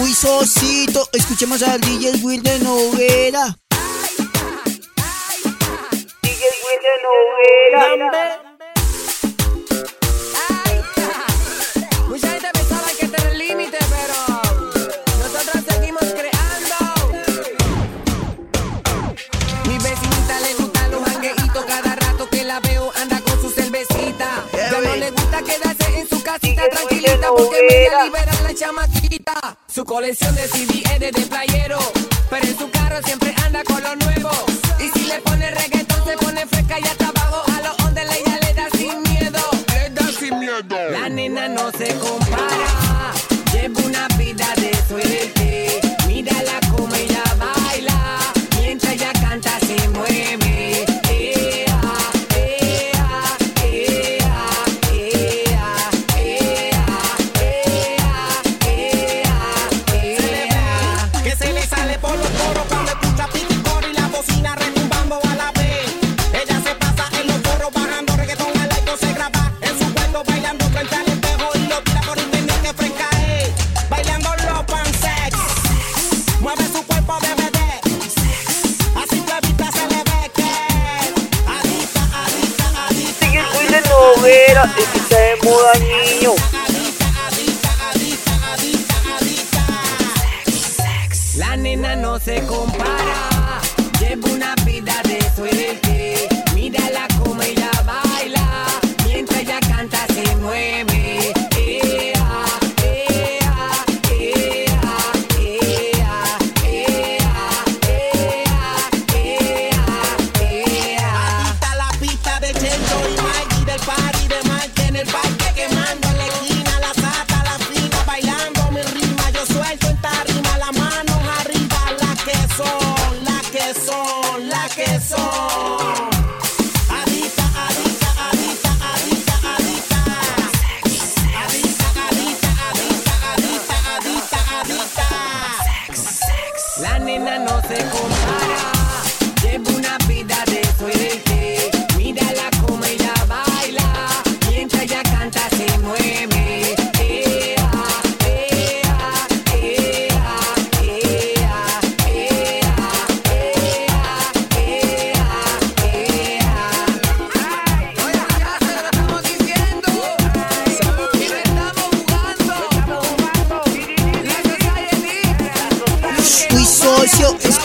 Uy, Sosito, escuchemos al DJ Will de Noguera. DJ Will de Noguera. Chamaquita. Su colección de CD es de, de playero, pero en su carro siempre anda con lo nuevo. Y si le pone reggaetón se pone fresca y hasta abajo a los ondes ella le da sin miedo. Le da sin miedo. La nena no se compara, lleva una vida de suerte. El que está de son, la que son.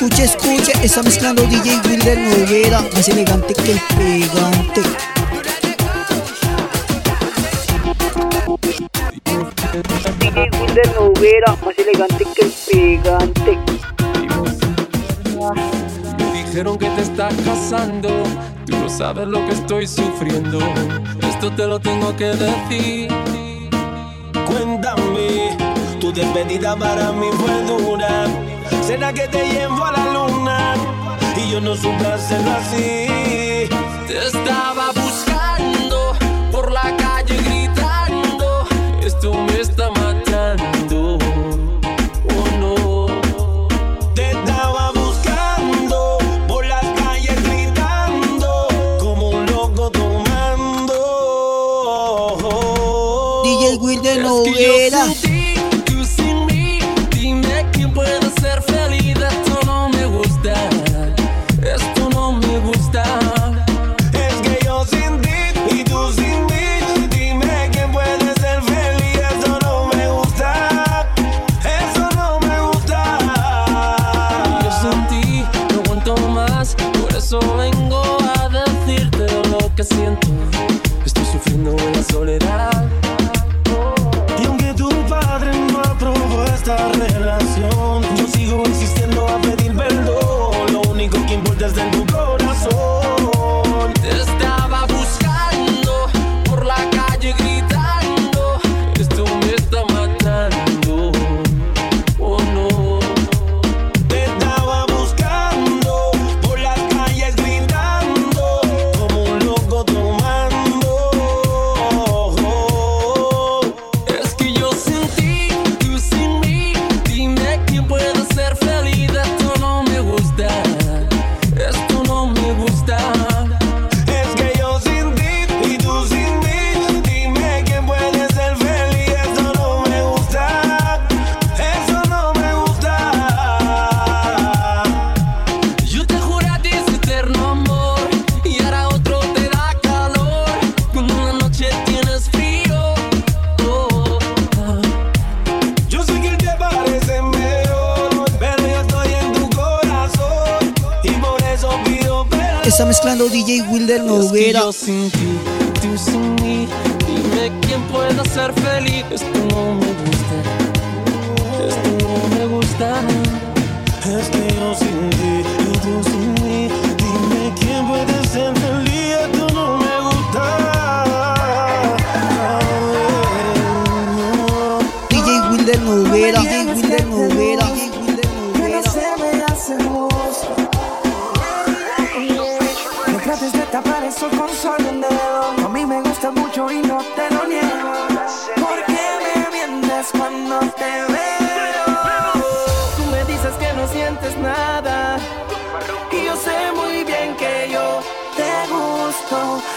Socio, escucha, escucha. Está mezclando DJ Will de Noguera, más elegante que el pegante. DJ Will de Noguera, más elegante que el pegante. Me dijeron que te estás casando, tú no sabes lo que estoy sufriendo. Esto te lo tengo que decir. Cuéntame, tu despedida para mí fue dura. ¿Será que te llevo a la luna? Y yo no supe hacerlo así. Te estaba buscando por la calle gritando. Esto me está matando. Oh no. Te estaba buscando por las calles gritando como un loco tomando. DJ Will de Es tarde. Está mezclando DJ Wilder Noguera. Es que yo sin ti, tú sin mí, dime quién pueda ser feliz. Esto no me gusta.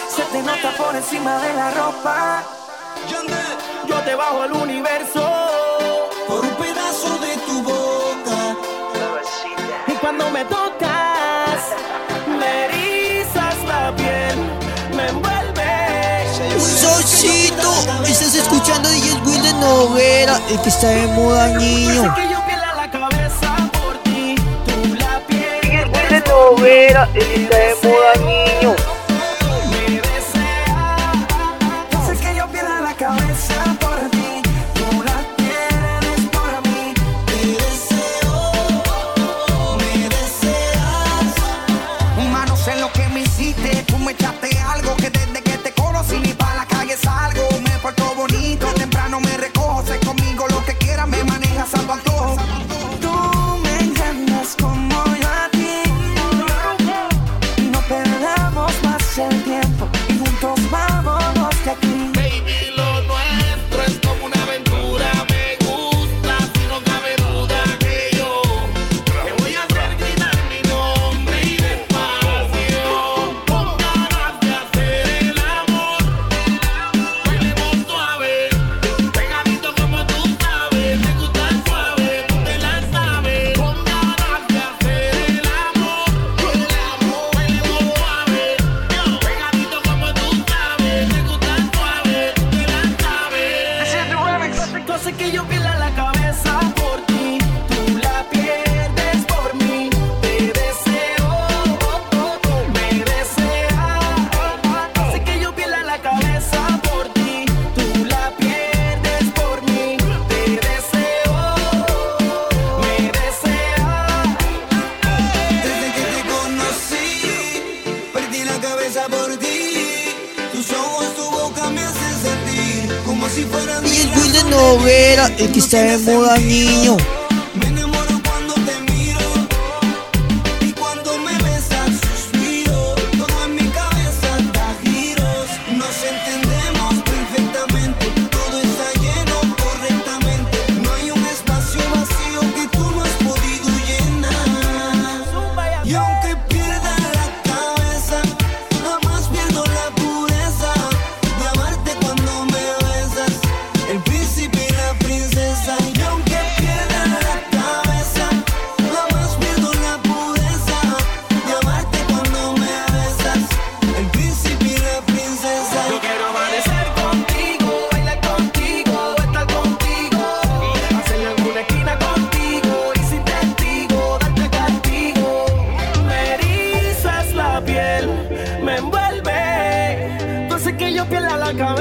se te nota por encima de la ropa. Yo te bajo al universo por un pedazo de tu boca. Y cuando me tocas, me erizas la piel, me envuelves. Solcito, estás escuchando y es Will de Noguera, el que está de moda niño. Noguera, el que está de moda niño. y que se muda niño.